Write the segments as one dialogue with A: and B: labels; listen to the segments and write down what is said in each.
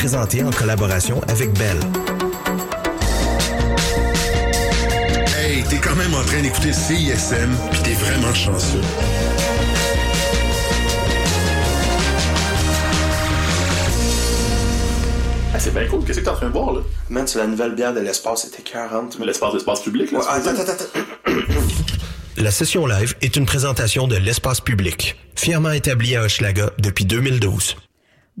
A: présenté en collaboration avec Bell.
B: Hey, t'es quand même en train d'écouter CISM, puis t'es vraiment chanceux.
C: Ah, c'est bien cool. Qu'est-ce que t'es en train de boire, là?
D: Man, c'est la nouvelle bière de l'espace, c'était 40.
C: Mais l'espace d'espace public, là.
D: Ouais, attends, attends, attends.
A: La session live est une présentation de l'espace public, fièrement établi à Hochelaga depuis 2012.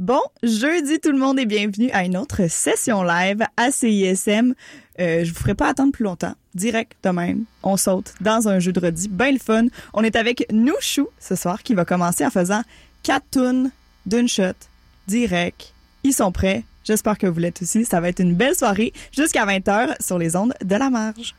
E: Bon, jeudi tout le monde est bienvenue à une autre session live à CISM. Euh, je vous ferai pas attendre plus longtemps. Direct de même, on saute dans un jeu de le fun. On est avec Nouchou ce soir qui va commencer en faisant quatre tunes d'une shot, direct. Ils sont prêts. J'espère que vous l'êtes aussi. Ça va être une belle soirée jusqu'à 20h sur les ondes de la marge.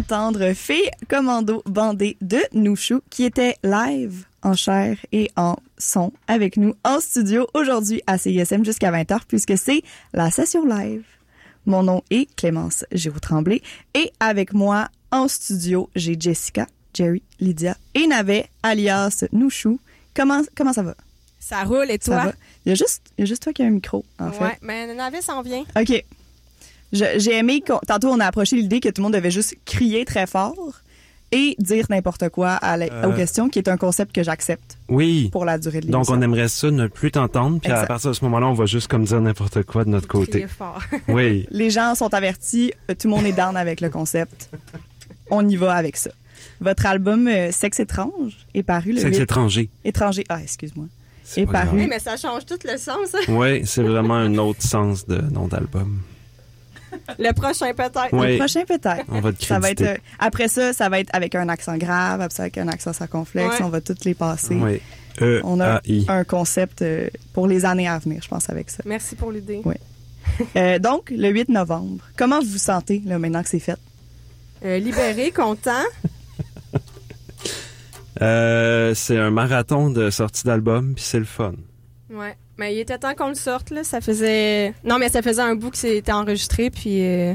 F: D'entendre Fée Commando Bandé de Nouchou qui était live en chair et en son avec nous en studio aujourd'hui à CISM jusqu'à 20h puisque c'est la session live. Mon nom est Clémence Giroux-Tremblay et avec moi en studio, j'ai Jessica, Jerry, Lydia et Navet alias Nouchou. Comment, comment ça va?
E: Ça roule et
F: Ça
E: toi?
F: va? Il y, a juste, il y a juste toi qui as un micro, en fait.
E: Ouais, mais Navet s'en vient.
F: OK. J'ai aimé tantôt on a approché l'idée que tout le monde devait juste crier très fort et dire n'importe quoi à la-
G: Euh.
F: aux questions, qui est un concept que j'accepte
G: Oui.
F: pour la durée de
G: Donc,
F: l'émission.
G: on aimerait ça ne plus t'entendre, puis à partir de ce moment-là, on va juste comme dire n'importe quoi de notre côté.
E: Crier fort.
G: Oui.
F: Les gens sont avertis, euh, tout le monde est down avec le concept. On y va avec ça. Votre album euh, Sexe étrange est paru le
G: Sexe
F: 8
G: étranger.
F: étranger. Ah, excuse-moi.
G: C'est
F: Et
G: pas
F: paru.
E: Oui, mais ça change tout le sens.
G: Oui, c'est vraiment un autre sens de nom d'album.
E: Le prochain, peut-être.
G: Oui.
F: Le prochain peut-être.
G: On va te
F: Ça va être euh, après ça, ça va être avec un accent grave, après ça avec un accent circonflexe, on va toutes les passer.
G: Oui. E
F: On a un concept euh, pour les années à venir, je pense, avec ça.
E: Merci pour l'idée.
F: Ouais. Euh, donc, le 8 novembre, comment vous vous sentez là, maintenant que c'est fait?
E: Euh, libéré, content.
G: Euh, c'est un marathon de sortie d'album, puis c'est le fun.
E: Ouais. Mais il était temps qu'on le sorte, là. Ça faisait. Non, mais ça faisait un bout que c'était enregistré, puis euh,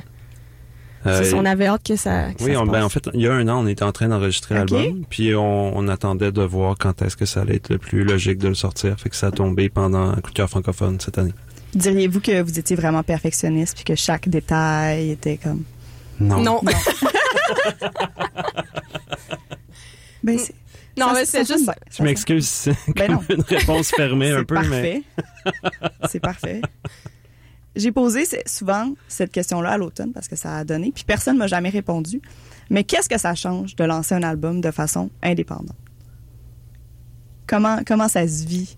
G: Euh,
E: on avait hâte que ça. que
G: oui,
E: ça se
G: on- ben, en fait, il y a un an, on était en train d'enregistrer l'album, puis on, on attendait de voir quand est-ce que ça allait être le plus logique de le sortir. Fait que ça a tombé pendant un coup de cœur francophone cette année.
F: Diriez-vous que vous étiez vraiment perfectionniste puis que chaque détail était comme.
G: Non.
E: Non.
F: Non. Ben.
E: Non,
F: ça-
E: mais
F: ça
E: c'est juste.
F: bien.
G: Je
F: Ça
G: m'excuse, c'est
F: Ben
G: comme une réponse fermée un peu, mais
F: parfait. c'est parfait. J'ai posé souvent cette question-là à l'automne parce que ça a donné, puis personne m'a jamais répondu. Mais qu'est-ce que ça change de lancer un album de façon indépendante? Comment, comment ça se vit?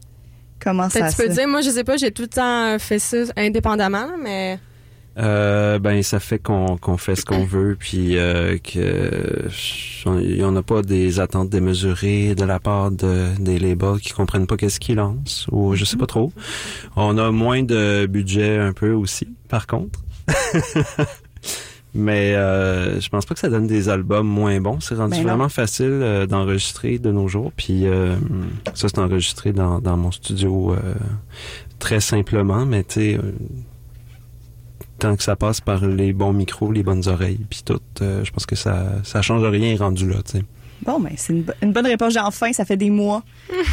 F: Comment ça
E: tu peux
F: se...
E: dire, moi, je sais pas, j'ai tout le temps fait ça indépendamment, mais.
G: Euh, ben ça fait qu'on fait ce qu'on veut puis euh, que il y en a pas des attentes démesurées de la part de des labels qui comprennent pas qu'est-ce qu'ils lancent ou je sais pas trop. On a moins de budget un peu aussi par contre. Mais euh, je pense pas que ça donne des albums moins bons. C'est rendu
F: Ben
G: vraiment facile euh, d'enregistrer de nos jours. Puis euh, ça, c'est enregistré dans, dans mon studio euh, très simplement, mais tu sais, tant que ça passe par les bons micros, les bonnes oreilles, puis tout, euh, je pense que ça ça change rien rendu là, tu sais.
F: Bon, ben, c'est une, bo- une bonne réponse. J'ai enfin, ça fait des mois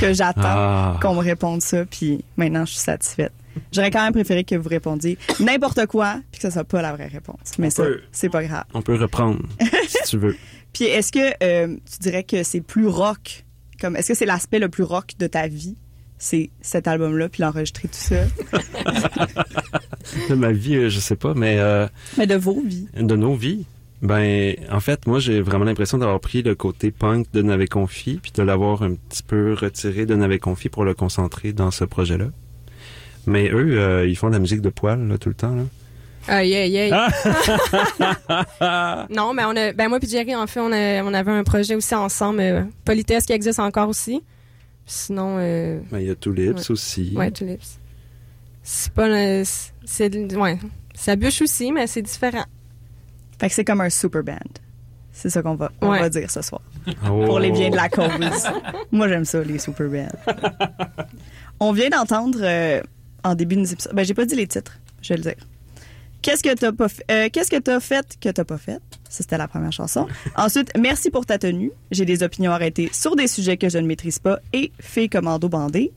F: que j'attends
G: Ah.
F: qu'on me réponde ça, puis maintenant, je suis satisfaite. J'aurais quand même préféré que vous répondiez n'importe quoi, puis que ça soit pas la vraie réponse. Mais
G: On
F: ça, c'est pas grave.
G: On peut reprendre si tu veux.
F: Puis est-ce que euh, tu dirais que c'est plus rock? Comme, est-ce que c'est l'aspect le plus rock de ta vie? C'est cet album-là, puis l'enregistrer tout ça.
G: De ma vie, euh, je sais pas, mais euh,
F: Mais de vos vies.
G: de nos vies. Ben, en fait, moi, j'ai vraiment l'impression d'avoir pris le côté punk de Navet Confi, puis de l'avoir un petit peu retiré de Navet Confi pour le concentrer dans ce projet-là. Mais eux, euh, ils font de la musique de poil là, tout le temps. Là.
E: Ah, yeah, yeah.
G: Ah!
E: Non, mais on a, ben moi puis Jerry, en fait, on, a- on avait un projet aussi ensemble, euh, Politesse qui existe encore aussi. Sinon, euh,
G: Ben, il y a Tulips
E: Ouais.
G: aussi.
E: ouais, Tulips. C'est pas, le- c'est, ouais, ça bûche aussi, mais c'est différent.
F: Fait que c'est comme un super band. C'est ça qu'on va, on
E: Ouais.
F: va dire ce soir.
G: Oh.
F: Pour les biens de la cause. Moi, j'aime ça, les super bands. On vient d'entendre euh, en début de épisode. Ben, j'ai pas dit les titres. Je vais le dire. Qu'est-ce que t'as pas fait? euh, Qu'est-ce que t'as fait que t'as pas fait? Ça, c'était la première chanson. Ensuite, merci pour ta tenue. J'ai des opinions arrêtées sur des sujets que je ne maîtrise pas et fait commando bandé.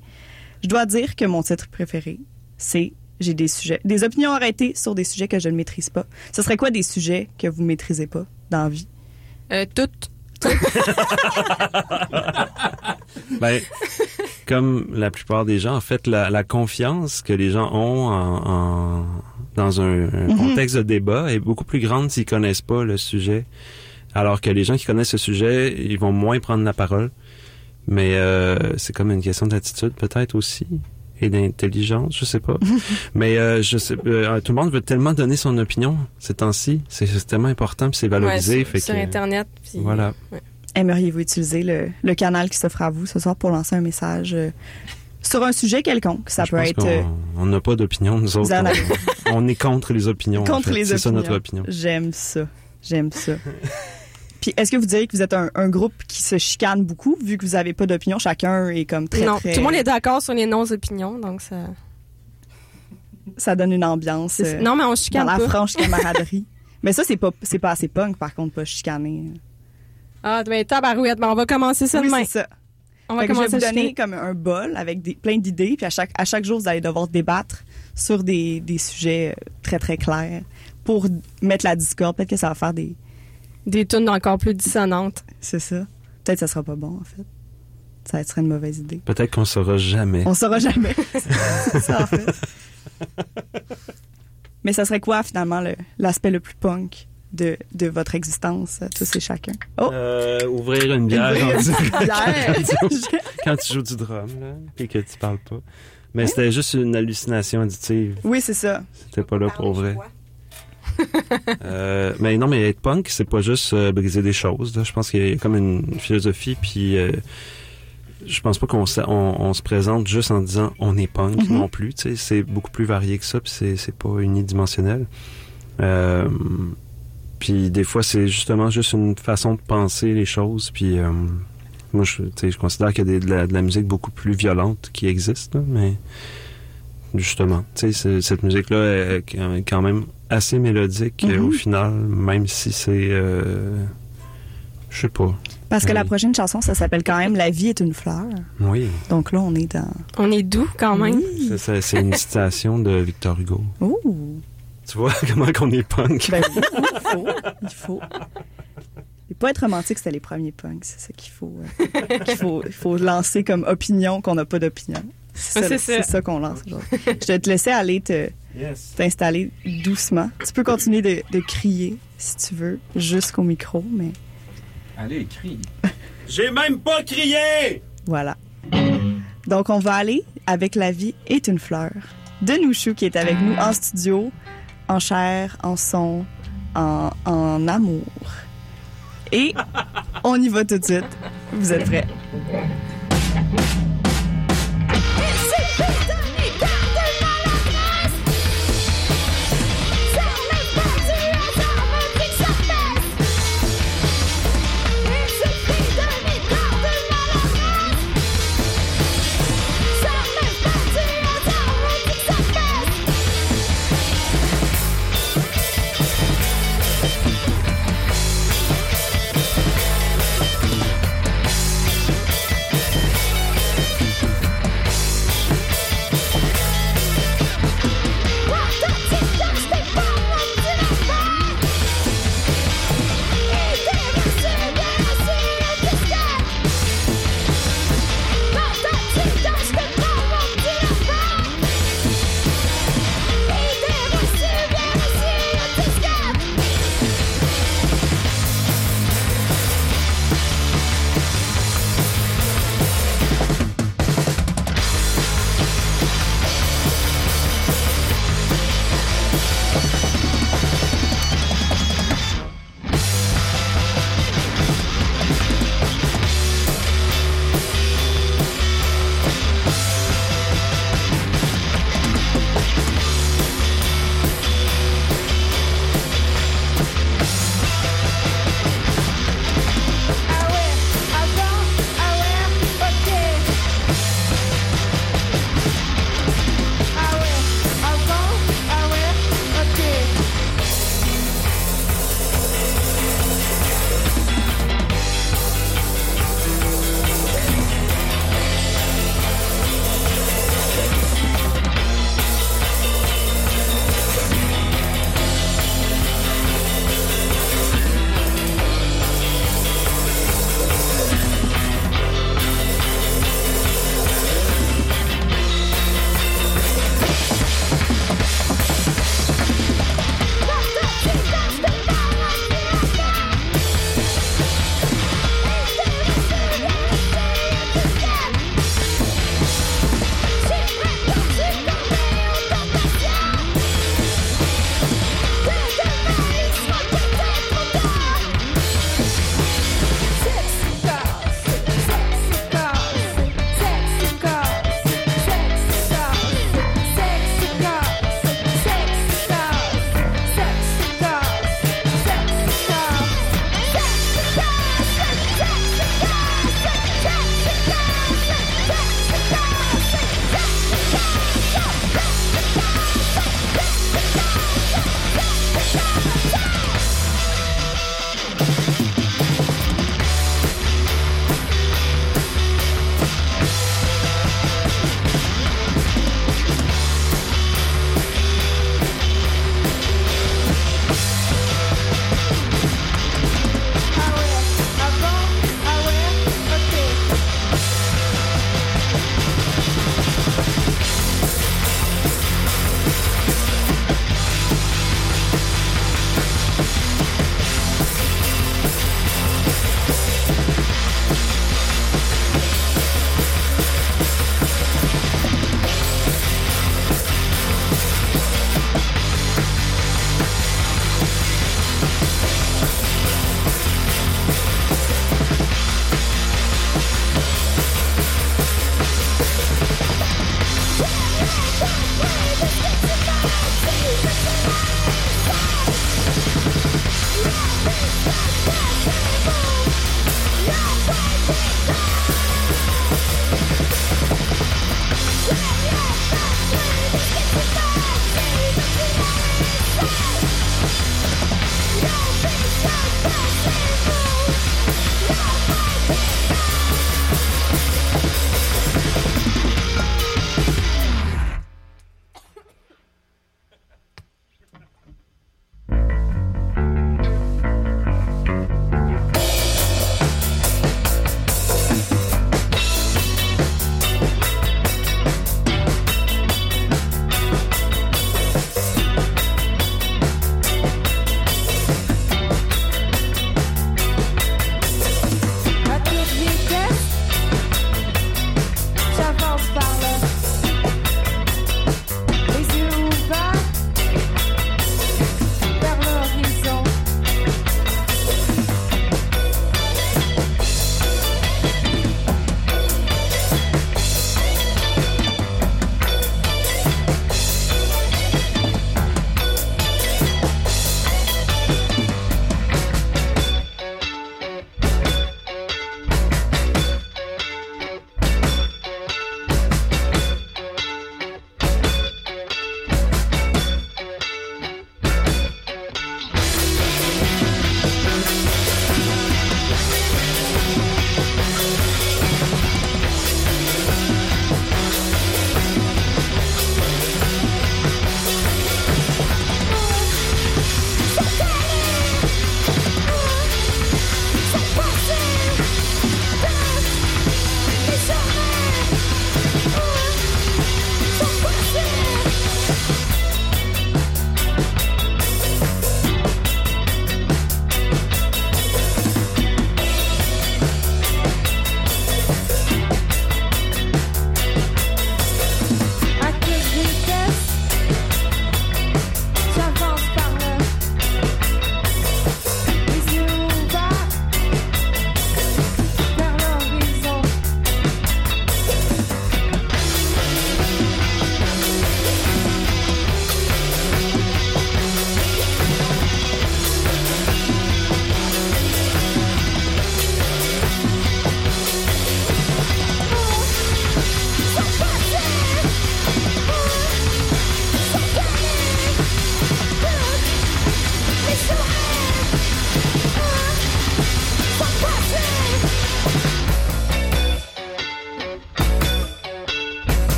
F: Je dois dire que mon titre préféré, c'est j'ai des sujets, des opinions arrêtées sur des sujets que je ne maîtrise pas. Ce serait quoi des sujets que vous maîtrisez pas dans la vie?
E: Euh, toutes.
G: Ben, comme la plupart des gens, en fait, la, la confiance que les gens ont en, en- dans un, un
F: Mhm.
G: contexte de débat est beaucoup plus grande s'ils connaissent pas le sujet. Alors que les gens qui connaissent ce sujet, ils vont moins prendre la parole. Mais euh, c'est comme une question d'attitude peut-être aussi et d'intelligence, je sais pas. Mais euh, je sais, euh, tout le monde veut tellement donner son opinion ces temps-ci. C'est tellement important puis c'est
E: Ouais,
G: valorisé.
E: sur,
G: fait
E: sur
G: que,
E: Internet. puis-
G: Voilà.
E: ouais.
F: Aimeriez-vous utiliser le, le canal qui s'offre à vous ce soir pour lancer un message euh, sur un sujet quelconque? Ça
G: Je
F: peut
G: pense
F: être euh,
G: On n'a pas d'opinion, nous autres.
F: en
G: On, est contre les opinions. en
F: contre
G: fait.
F: les
G: C'est ça
F: opinions.
G: notre opinion.
F: J'aime ça. J'aime ça. Puis est-ce que vous diriez que vous êtes un, un groupe qui se chicane beaucoup, vu que vous avez pas d'opinion, chacun est comme très,
E: non,
F: très...
E: tout le monde est d'accord sur les non-opinions, donc ça.
F: Ça donne une ambiance euh,
E: non, mais on
F: dans
E: chicane
F: la
E: pas.
F: franche camaraderie. Mais ça, c'est pas, c'est pas assez punk, par contre, pas chicaner.
E: Ah, ben tabarouette, ben on va commencer ça
F: Oui,
E: demain.
F: c'est ça.
E: On va
F: que je vais
E: commencer
F: vous
E: à
F: donner comme un bol avec des, plein d'idées, puis à chaque, à chaque jour, vous allez devoir débattre sur des, des sujets euh, très, très clairs pour mettre la discorde. Peut-être que ça va faire des...
E: des tunes encore plus dissonantes.
F: C'est ça. Peut-être que ça sera pas bon, en fait. Ça serait une mauvaise idée.
G: Peut-être qu'on saura jamais.
F: On saura jamais. c'est ça, en fait. Mais ça serait quoi, finalement, le- l'aspect le, plus punk? De, de votre existence, tous et chacun? Oh!
G: Euh, ouvrir une bière
F: une bière.
G: quand tu joues du drum, là, et que tu parles pas. Mais c'était juste une hallucination auditive.
F: oui, c'est ça.
G: C'était pas là pour vrai. Euh, mais non, mais être punk, c'est pas juste euh, briser des choses. là. Je pense qu'il y a comme une philosophie, puis euh, je pense pas qu'on se, on, on se présente juste en disant on est punk
F: Mhm.
G: non plus. C'est beaucoup plus varié que ça, puis c'est, c'est pas unidimensionnel. Puis des fois, c'est justement juste une façon de penser les choses. Puis euh, moi, je, je considère qu'il y a des- de, la, de la musique beaucoup plus violente qui existe, là, mais justement, tu sais, c'est- cette musique-là est est quand même assez mélodique euh, au final, même si c'est, euh, je sais pas.
F: Parce que la prochaine chanson, ça s'appelle quand même La vie est une fleur.
G: Oui,
F: Donc là, on est dans.
E: On est doux quand même.
F: Oui.
G: c'est une citation de Victor Hugo.
F: Ouh!
G: Tu vois comment qu'on est punk.
F: Ben oui, il faut. Il faut. Et pas être romantique, c'était les premiers punks. C'est ça qu'il faut, euh, qu'il faut, il faut lancer comme opinion qu'on n'a pas d'opinion. C'est ça,
E: c'est
F: c'est
E: ça.
F: ça qu'on lance aujourd'hui. Je vais te laisser aller te,
G: Yes.
F: t'installer doucement. Tu peux continuer de, de crier si tu veux, jusqu'au micro, mais
H: Allez, crie.
G: J'ai même pas crié!
F: voilà. Donc, on va aller avec La vie est une fleur de Nouchou qui est avec nous en studio, en chair, en son, en, amour. Et on y va tout de suite. Vous êtes prêts?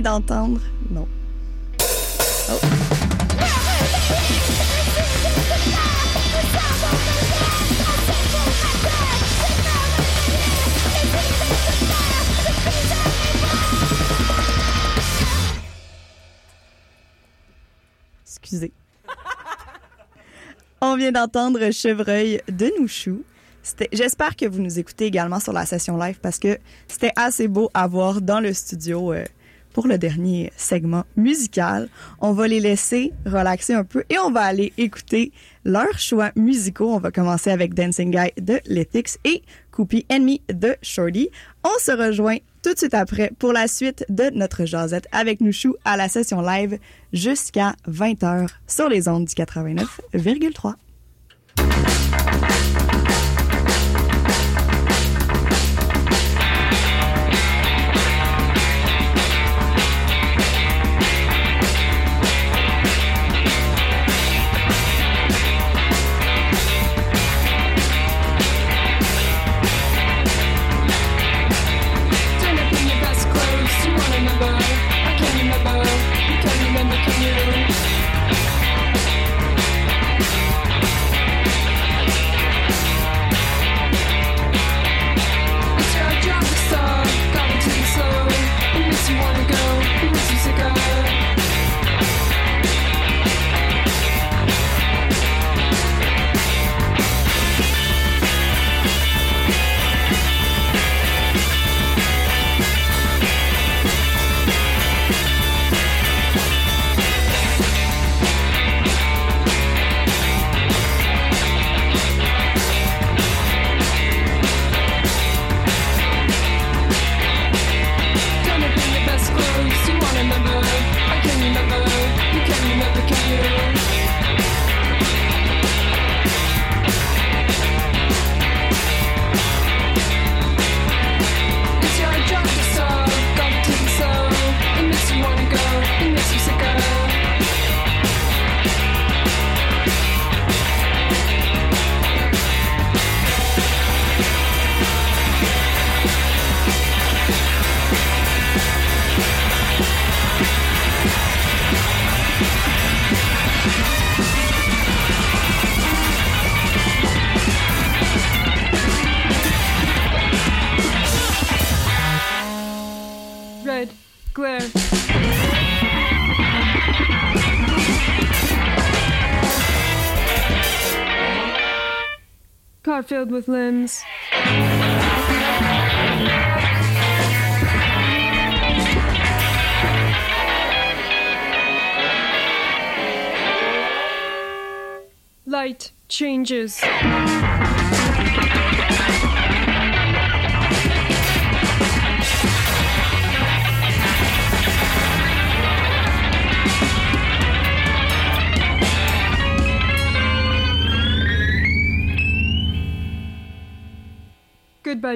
F: d'entendre, non. Oh. Excusez. On vient d'entendre Chevreuil de Nouchou. J'espère que vous nous écoutez également sur la session live parce que c'était assez beau à voir dans le studio. Euh, pour le dernier segment musical. On va les laisser relaxer un peu et on va aller écouter leurs choix musicaux. On va commencer avec Dancing Guy de Letix et Coupy Enemy de Shorty. On se rejoint tout de suite après pour la suite de notre jasette avec Nouchou à la session live jusqu'à 20h sur les ondes du 89,3.
I: Filled with limbs. Light changes.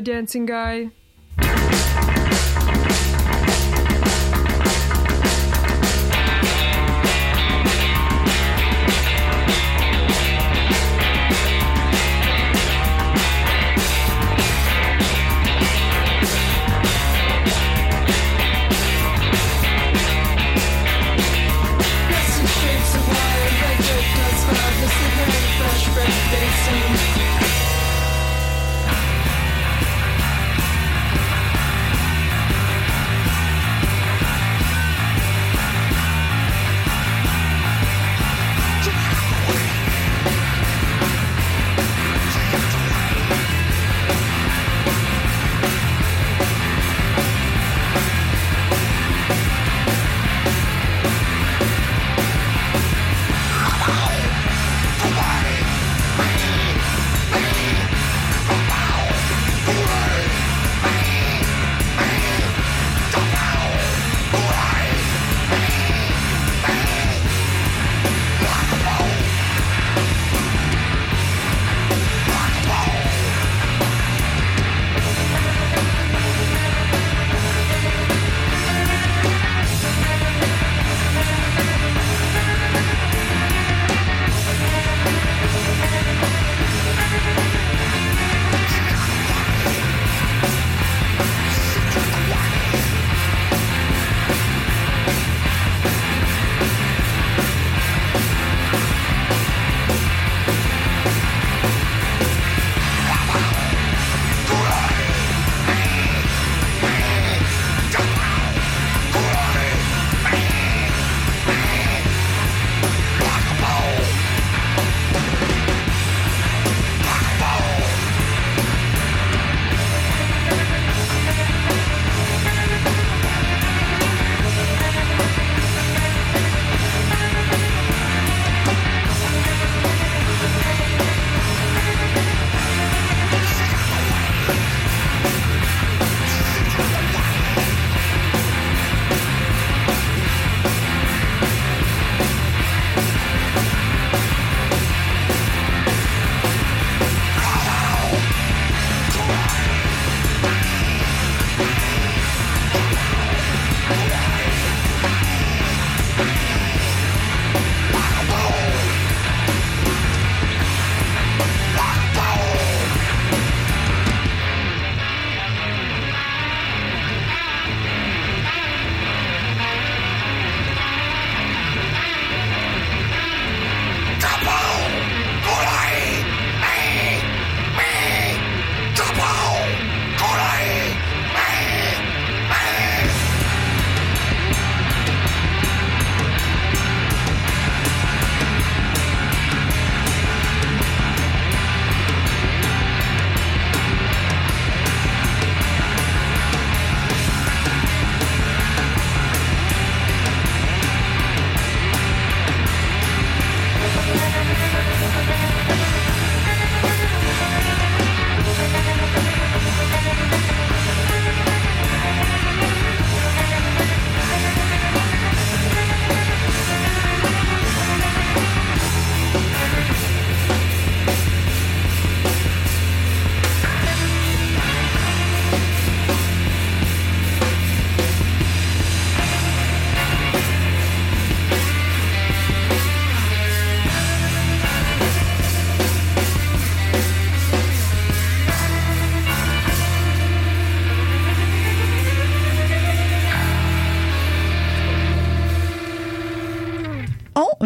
I: Dancing guy.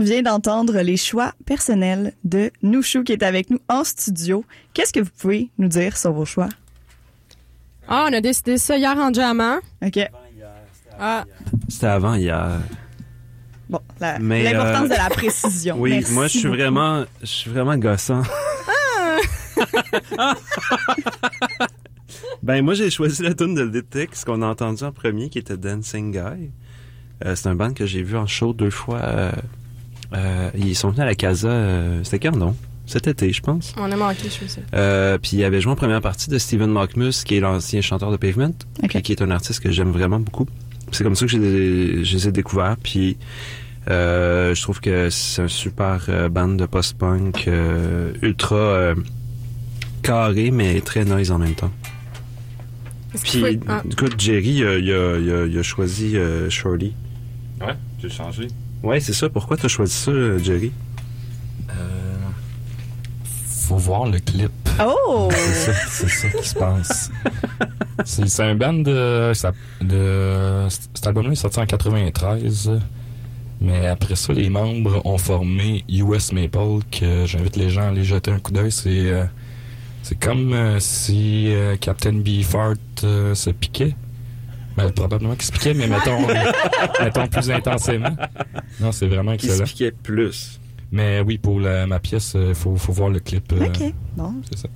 F: Vient d'entendre les choix personnels de Nouchou qui est avec nous en studio. Qu'est-ce que vous pouvez nous dire sur vos choix?
E: Ah, on a décidé ça hier en diamant.
F: OK.
E: Ah,
G: C'était avant hier.
F: Bon, l'importance
G: euh,
F: de la précision.
G: Oui,
F: Merci
G: moi je suis
F: beaucoup.
G: vraiment, je suis vraiment gossant. ben moi j'ai choisi la tune de Litix qu'on a entendu en premier qui était Dancing Guy. Euh, c'est un band que j'ai vu en show deux fois. euh, euh, ils sont venus à la Casa. euh, C'était quand non? Cet été, je pense.
E: on a manqué, je sais.
G: Euh, puis il avait joué en première partie de Steven Mockmus, qui est l'ancien chanteur de Pavement, qui est un artiste que j'aime vraiment beaucoup. C'est comme ça que j'ai- je les ai découverts. Puis euh, je trouve que c'est un super euh, band de post-punk euh, ultra euh, carré, mais très noise en même temps. Puis,
E: ah,
G: écoute, Jerry, il, a, il a- il a choisi euh, Shorty.
H: Ouais, j'ai changé.
G: Ouais, c'est ça. Pourquoi t'as choisi ça, euh, Jerry?
H: Euh, faut voir le clip.
F: Oh!
H: C'est ça, c'est ça qui se passe. C'est c'est un band de, ça- de. Cet album-là est sorti en 93. Mais après ça, les membres ont formé US Maple, que j'invite les gens à aller jeter un coup d'œil. C'est euh, c'est comme euh, si euh, Captain Beefheart euh, se piquait. Ben, probablement qu'il se piquait, mais mettons, mettons plus intensément. Non, c'est vraiment
G: Qui
H: excellent.
G: se piquait plus.
H: Mais oui, pour la- ma pièce, il faut, faut voir le clip. euh,
F: OK. Bon,
H: C'est ça.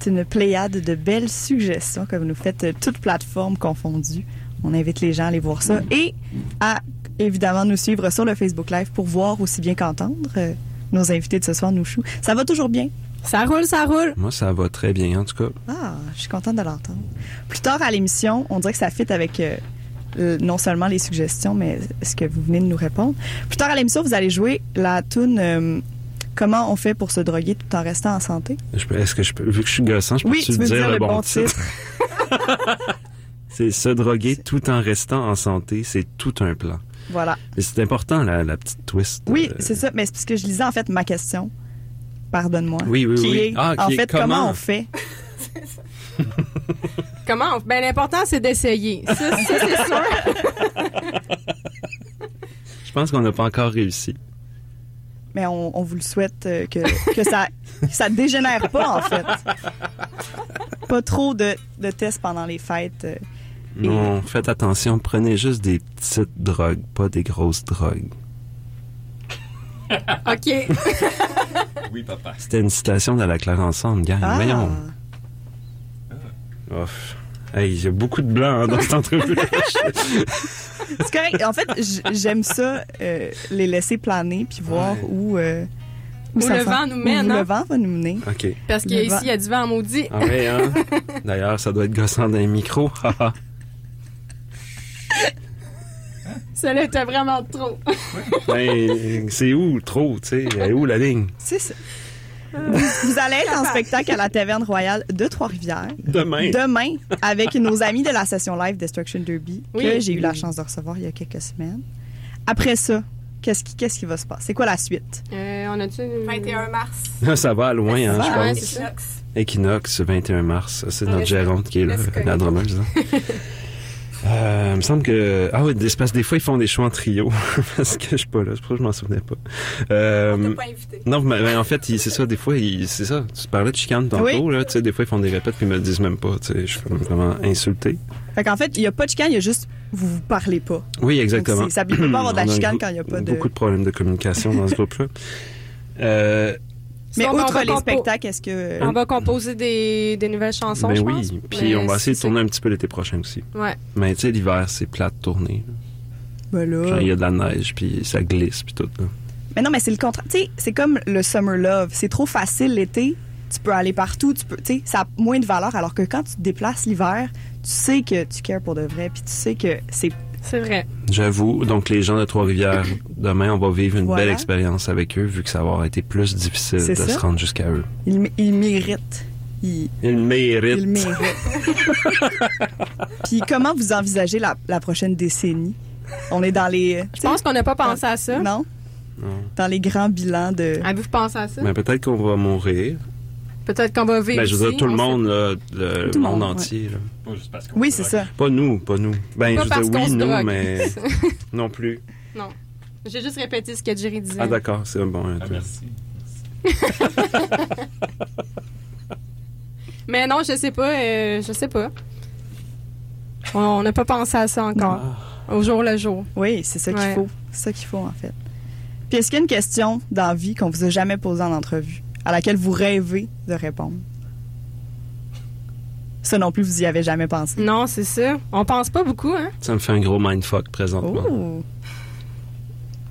F: c'est une pléiade de belles suggestions que vous nous faites, euh, toutes plateformes confondues. On invite les gens à aller voir ça et à évidemment nous suivre sur le Facebook Live pour voir aussi bien qu'entendre euh, nos invités de ce soir, Nouchou. Ça va toujours bien?
E: Ça roule, ça roule.
G: Moi, ça va très bien, en tout cas.
F: Ah, je suis contente de l'entendre. Plus tard à l'émission, on dirait que ça fit avec euh, euh, non seulement les suggestions, mais ce que vous venez de nous répondre. Plus tard à l'émission, vous allez jouer la tune euh, Comment on fait pour se droguer tout en restant en santé?
G: Je peux- Est-ce que je peux, vu que je suis gossant, je peux
F: Oui, tu veux dire le bon titre.
G: C'est se droguer tout en restant en santé, c'est tout un plan.
F: Voilà.
G: Et c'est important, la, la petite twist.
F: Oui,
G: euh,
F: c'est ça. Mais c'est parce que je lisais en fait ma question. Pardonne-moi.
G: Oui, oui,
F: qui
G: oui.
F: est,
G: Ah,
F: en
G: qui est
F: fait, comment,
G: comment?
F: on fait?
E: Comment? on- Ben, l'important, c'est d'essayer. Ça, ça, c'est sûr.
G: Je pense qu'on n'a pas encore réussi.
F: Mais on, on vous le souhaite euh, que, que ça ça dégénère pas, en fait. Pas trop de, de tests pendant les fêtes. euh. Et-
G: Non, faites attention, prenez juste des petites drogues, pas des grosses drogues.
E: OK.
H: Oui, papa.
G: C'était une citation de la Claire Ensemble, gang.
F: Ah.
G: Voyons. Ouf. Hey, il y a beaucoup de blanc hein, dans cette entrevue.
F: C'est correct. En fait, j'aime ça, euh, les laisser planer puis voir
G: Ouais.
F: où, euh,
E: Où
F: ça
E: le vent nous mène,
F: Où
E: hein?
F: le vent va nous mener.
G: OK.
E: Parce qu'ici, il y a du vent maudit.
G: Ah ouais, hein? D'ailleurs, ça doit être gossant dans les micros. haha.
E: Ça était vraiment trop.
G: ben, c'est où, trop, tu sais? Elle est où la ligne?
F: C'est ça. Vous, vous allez être en spectacle à la Taverne Royale de Trois-Rivières.
G: Demain.
F: Demain, avec nos amis de la session live Destruction Derby, que
E: Oui.
F: j'ai eu la chance de recevoir il y a quelques semaines. Après ça, qu'est-ce qui, qu'est-ce qui va se passer? C'est quoi la suite?
E: Euh, on a-tu...
J: 21 mars.
G: Ça va loin, hein, je
E: ouais,
G: pense. Equinox, 21 mars. C'est
E: Ah,
G: notre gérante qui est là, la drameuse. hein. Euh, il me semble que... Ah oui, des, parce que des fois, ils font des choix en trio. parce que je suis pas là. C'est pour ça que je m'en souvenais pas. Euh,
J: On t'a pas invité.
G: non, mais, mais en fait, c'est ça. Des fois, c'est ça. Tu parlais de chicane tantôt.
F: Oui.
G: Là, tu sais, des fois, ils font des répètes puis ils me le disent même pas. Tu sais, je suis vraiment insulté.
F: Fait qu'en fait, il n'y a pas de chicane, il y a juste vous vous parlez pas.
G: Oui, exactement.
F: Donc, ça peut pas avoir de la chicane
G: beaucoup-
F: quand il y a pas de-
G: Beaucoup de problèmes de communication dans ce groupe-là. Euh,
F: Mais
E: Sinon, ben, on
F: outre les spectacles, est-ce que.
E: On va composer des, des nouvelles chansons,
G: ben
E: je
G: oui.
E: pense.
G: Puis
E: Mais
G: on va essayer de tourner un petit peu l'été prochain aussi.
E: Ouais.
G: Mais tu sais, l'hiver, c'est plat de tourner. là.
F: Ben là.
G: Genre, il y a de la neige, puis ça glisse, puis tout. là.
F: Mais non, mais c'est le contraire. Tu sais, c'est comme le summer love. C'est trop facile l'été. Tu peux aller partout. Tu peux, tu sais, ça a moins de valeur. Alors que quand tu te déplaces l'hiver, tu sais que tu cares pour de vrai. Puis tu sais que c'est.
E: C'est vrai.
G: J'avoue, donc les gens de Trois-Rivières, demain, on va vivre une
F: Voilà.
G: belle expérience avec eux, vu que ça va avoir été plus difficile de
F: ça.
G: se rendre jusqu'à eux.
F: Ils, mé- ils méritent. Ils,
G: Ils méritent.
F: ils méritent. Puis comment vous envisagez la, la prochaine décennie? On est dans les.
E: Je pense qu'on n'a pas pensé à ça.
F: Non?
G: Non.
F: Dans les grands bilans de.
E: Avez-vous pensé à ça?
G: Mais peut-être qu'on va mourir.
E: Peut-être qu'on va vivre
G: Ben, je veux dire,
E: ici,
G: tout le
E: on
G: monde, là, le
F: Tout
G: monde,
F: monde,
G: entier. là.
H: Pas juste parce qu'on
F: Oui, c'est ça.
G: Pas nous, pas nous. Ben,
E: Pas
G: je veux dire, oui, nous,
E: drogue.
G: mais non plus.
E: Non. J'ai juste répété ce que Jerry disait.
G: Ah, d'accord, c'est un bon.
H: Ah, merci.
E: Mais non, je sais pas. euh, je sais pas. On- n'a pas pensé à ça encore. Au jour le jour.
F: Oui, c'est ça qu'il
E: Ouais.
F: faut. C'est ça qu'il faut, en fait. Puis est-ce qu'il y a une question dans la vie qu'on vous a jamais posée en entrevue, à laquelle vous rêvez de répondre? Ça non plus, vous y avez jamais pensé.
E: Non, c'est ça. On pense pas beaucoup, hein?
G: Ça me fait un gros mindfuck présentement.
F: Oh,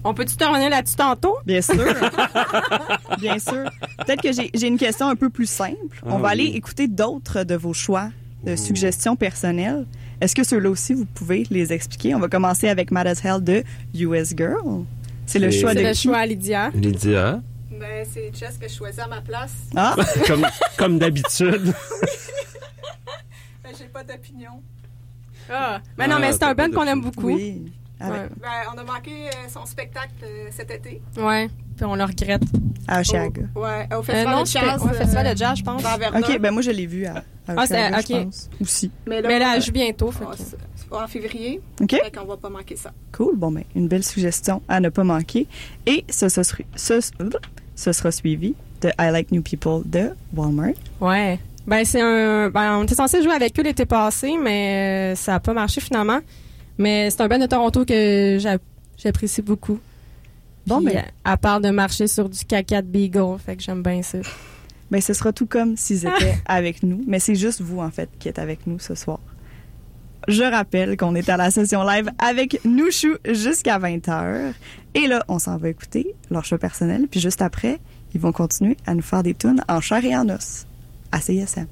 E: On peut-tu te revenir là-dessus tantôt?
F: bien sûr. bien sûr. Peut-être que j'ai une question un peu plus simple. On
G: Ah
F: va aller écouter d'autres de vos choix de
G: Oh.
F: suggestions personnelles. Est-ce que ceux-là aussi, vous pouvez les expliquer? On va commencer avec Mad as Hell de US Girl. C'est le choix de
E: C'est le
F: qui?
E: choix à Lydia.
G: Lydia,
J: Ben, c'est Jess que je choisis à ma place.
F: Ah,
G: comme, comme d'habitude.
J: Ben, j'ai pas d'opinion.
E: Ah. Mais non,
G: Ah,
E: mais c'est un band qu'on aime beaucoup.
F: oui. Avec-
E: Ouais.
J: Ben, on a manqué euh, son spectacle euh, cet été.
E: Ouais. Puis on le regrette.
F: À Oshiaga.
J: Au, ouais, au
E: Euh,
J: Festival
E: non,
J: de jazz.
E: ouais, Festival
J: euh,
E: de jazz, je pense.
F: OK, ben moi, je l'ai vu à, à
E: Ah, c'est-
F: Oshiaga, je pense, aussi.
J: Mais là,
E: Mais là,
J: euh,
E: elle joue bientôt. fait
J: oh, en février.
F: OK?
J: Fait qu'on va pas manquer ça.
F: Cool. Bon, ben, une belle suggestion à ne pas manquer. Et ce, ce, sera- ce, ce sera suivi de I Like New People de Walmart.
E: Ouais. Ben, c'est un. Ben, on était censé jouer avec eux l'été passé, mais euh, ça a pas marché finalement. Mais c'est un band de Toronto que j'a- j'apprécie beaucoup.
F: Bon,
E: Puis,
F: ben,
E: euh, à part de marcher sur du caca de Beagle, fait que j'aime bien ça.
F: ben, ce sera tout comme s'ils étaient avec nous. Mais c'est juste vous, en fait, qui êtes avec nous ce soir. Je rappelle qu'on est à la session live avec Nouchou jusqu'à 20h. Et là, on s'en va écouter leur choix personnel. Puis juste après, ils vont continuer à nous faire des tunes en chair et en os à CISM.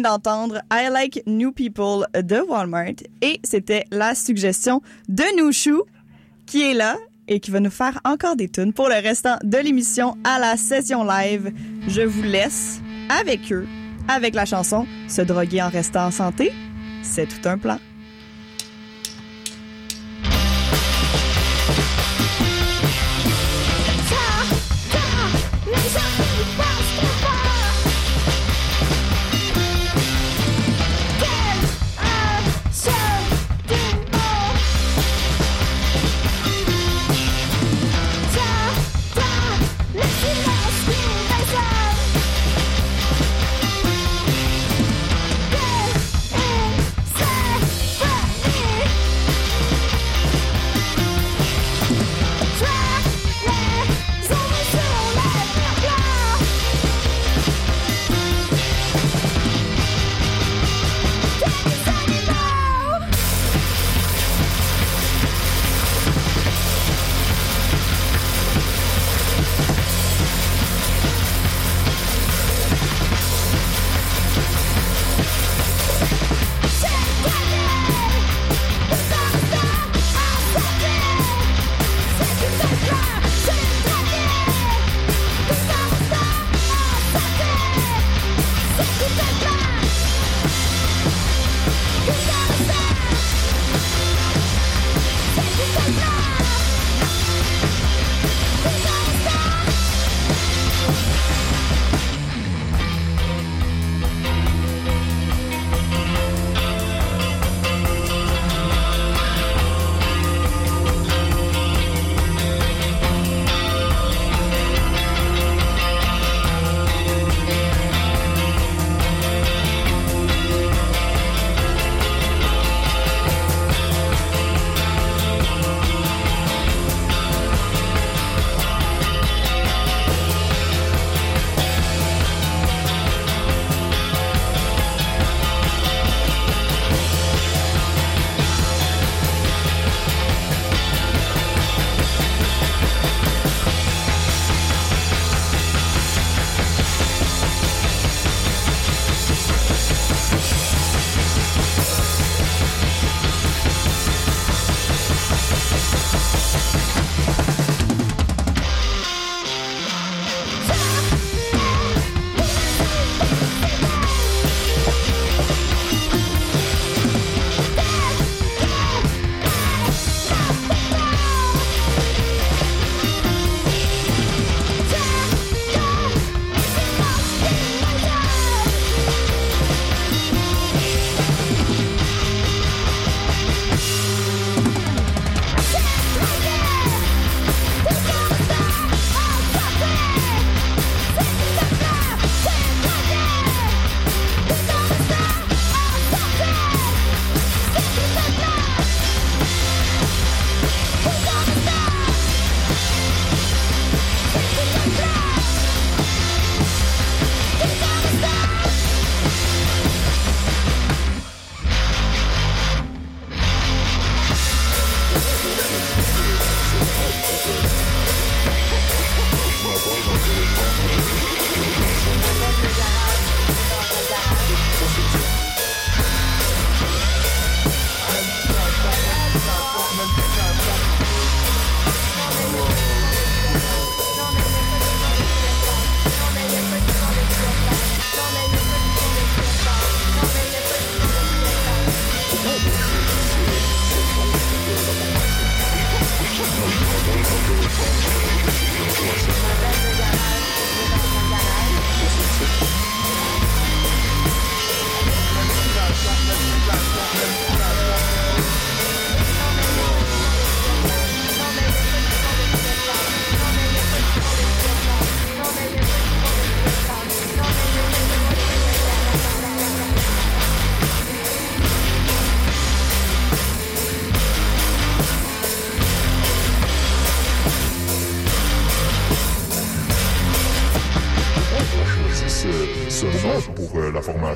E: D'entendre I Like New People de Walmart et c'était la suggestion de Nouchou qui est là et qui va nous faire encore des tunes pour le restant de l'émission à la session live. Je vous laisse avec eux, avec la chanson Se droguer en restant en santé, c'est tout un plan.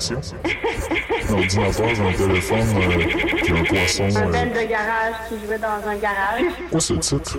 K: Formation. L'ordinateur, j'ai un téléphone, euh, puis un poisson.
L: Un
K: euh,
L: band de garage qui jouait dans un garage.
K: Quoi ce titre?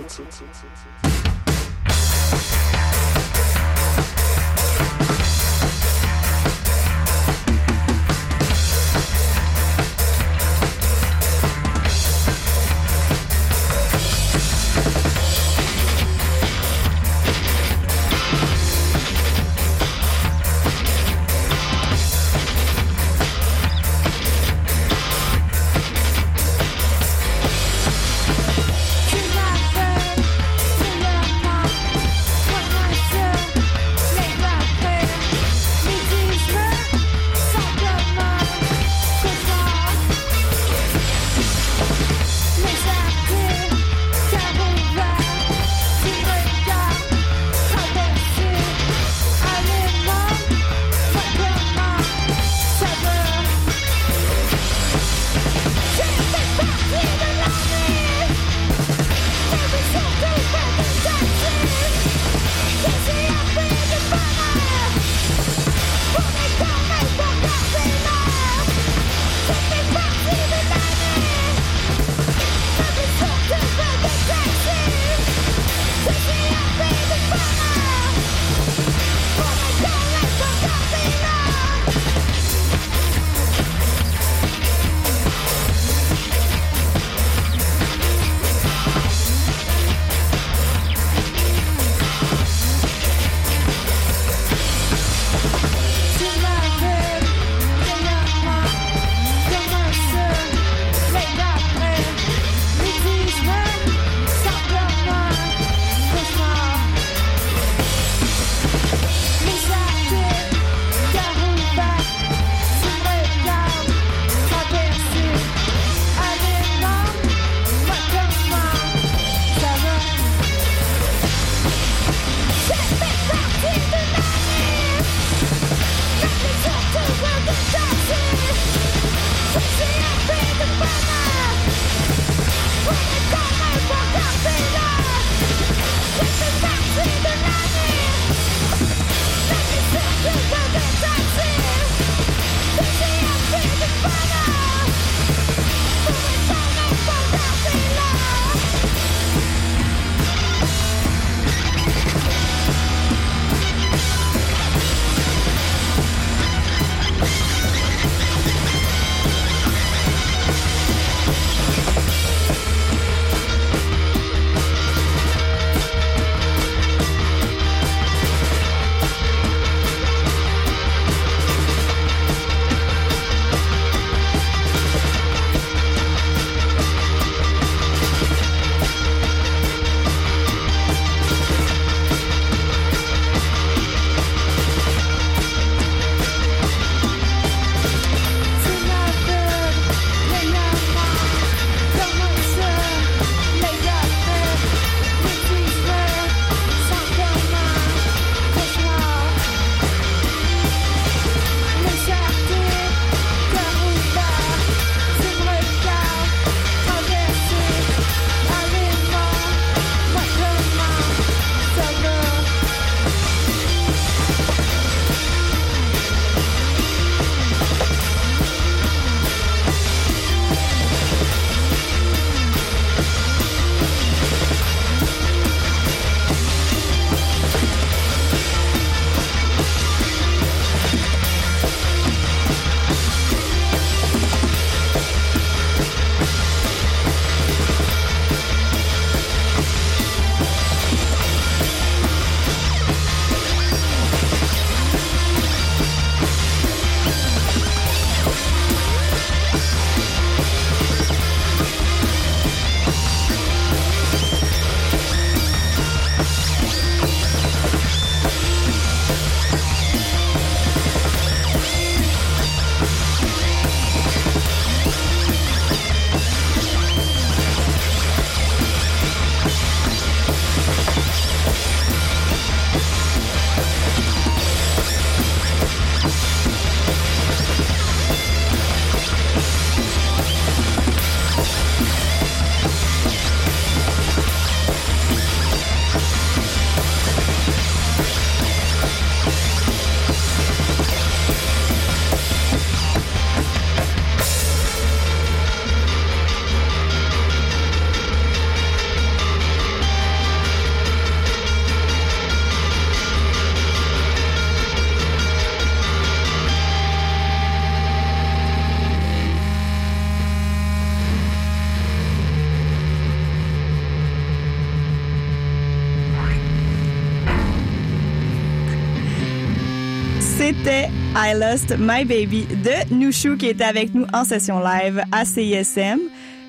F: I Lost My Baby de Nushu qui était avec nous en session live à CISM.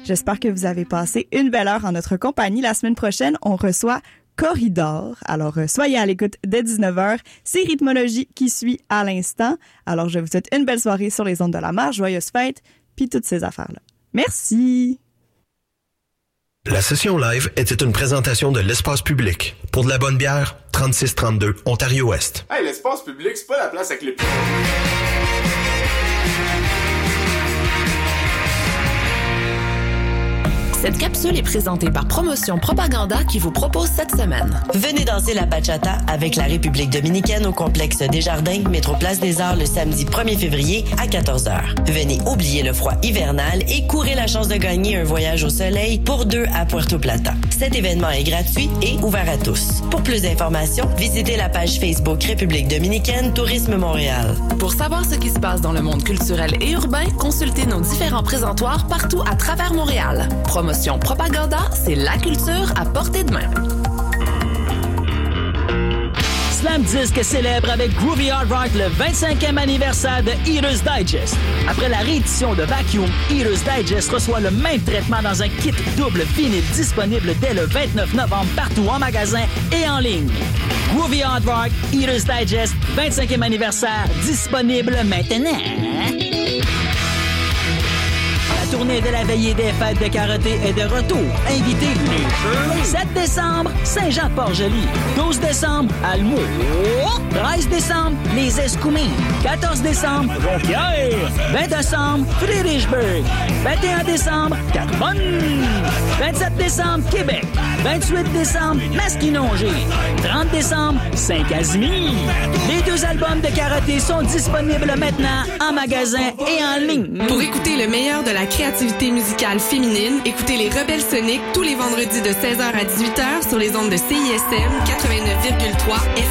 F: J'espère que vous avez passé une belle heure en notre compagnie. La semaine prochaine, on reçoit Corridor. Alors, euh, soyez à l'écoute dès 19h. C'est Rythmologie qui suit à l'instant. Alors, je vous souhaite une belle soirée sur les ondes de la marche, joyeuse fête, puis toutes ces affaires-là. Merci!
A: La session live était une présentation de l'espace public. Pour de la bonne bière, 3632 Ontario-Ouest.
C: Hey, l'espace public, c'est pas la place avec les
M: Cette capsule est présentée par Promotion Propaganda qui vous propose cette semaine.
N: Venez danser la bachata avec la République dominicaine au complexe Desjardins, métro Place des Arts le samedi 1er février à 14h. Venez oublier le froid hivernal et courez la chance de gagner un voyage au soleil pour deux à Puerto Plata. Cet événement est gratuit et ouvert à tous. Pour plus d'informations, visitez la page Facebook République dominicaine Tourisme Montréal.
M: Pour savoir ce qui se passe dans le monde culturel et urbain, consultez nos différents présentoirs partout à travers Montréal. Promotion Propaganda, c'est la culture à portée de main.
O: Slam Disc célèbre avec Groovy Hard Rock le 25e anniversaire de Eater's Digest. Après la réédition de Vacuum, Eater's Digest reçoit le même traitement dans un kit double vinyle disponible dès le 29 novembre partout en magasin et en ligne. Groovy Hard Rock, Eater's Digest, 25e anniversaire, disponible maintenant. La tournée de la veillée des fêtes de karaté est de retour. Invitez les 7 décembre, Saint-Jean-Port-Joli. 12 décembre, Almo. 13 décembre, les Escoumins. 14 décembre, Jonquière. 20 décembre, Friedrichsburg. 21 décembre, Carbonne. 27 décembre, Québec. 28 décembre, Masquinongé. 30 décembre, Saint-Casimir. Les deux albums de karaté sont disponibles maintenant en magasin et en ligne.
P: Pour écouter le meilleur de la créativité musicale féminine, écoutez les Rebelles Soniques tous les vendredis de 16h à 18h sur les ondes de CISM 89,3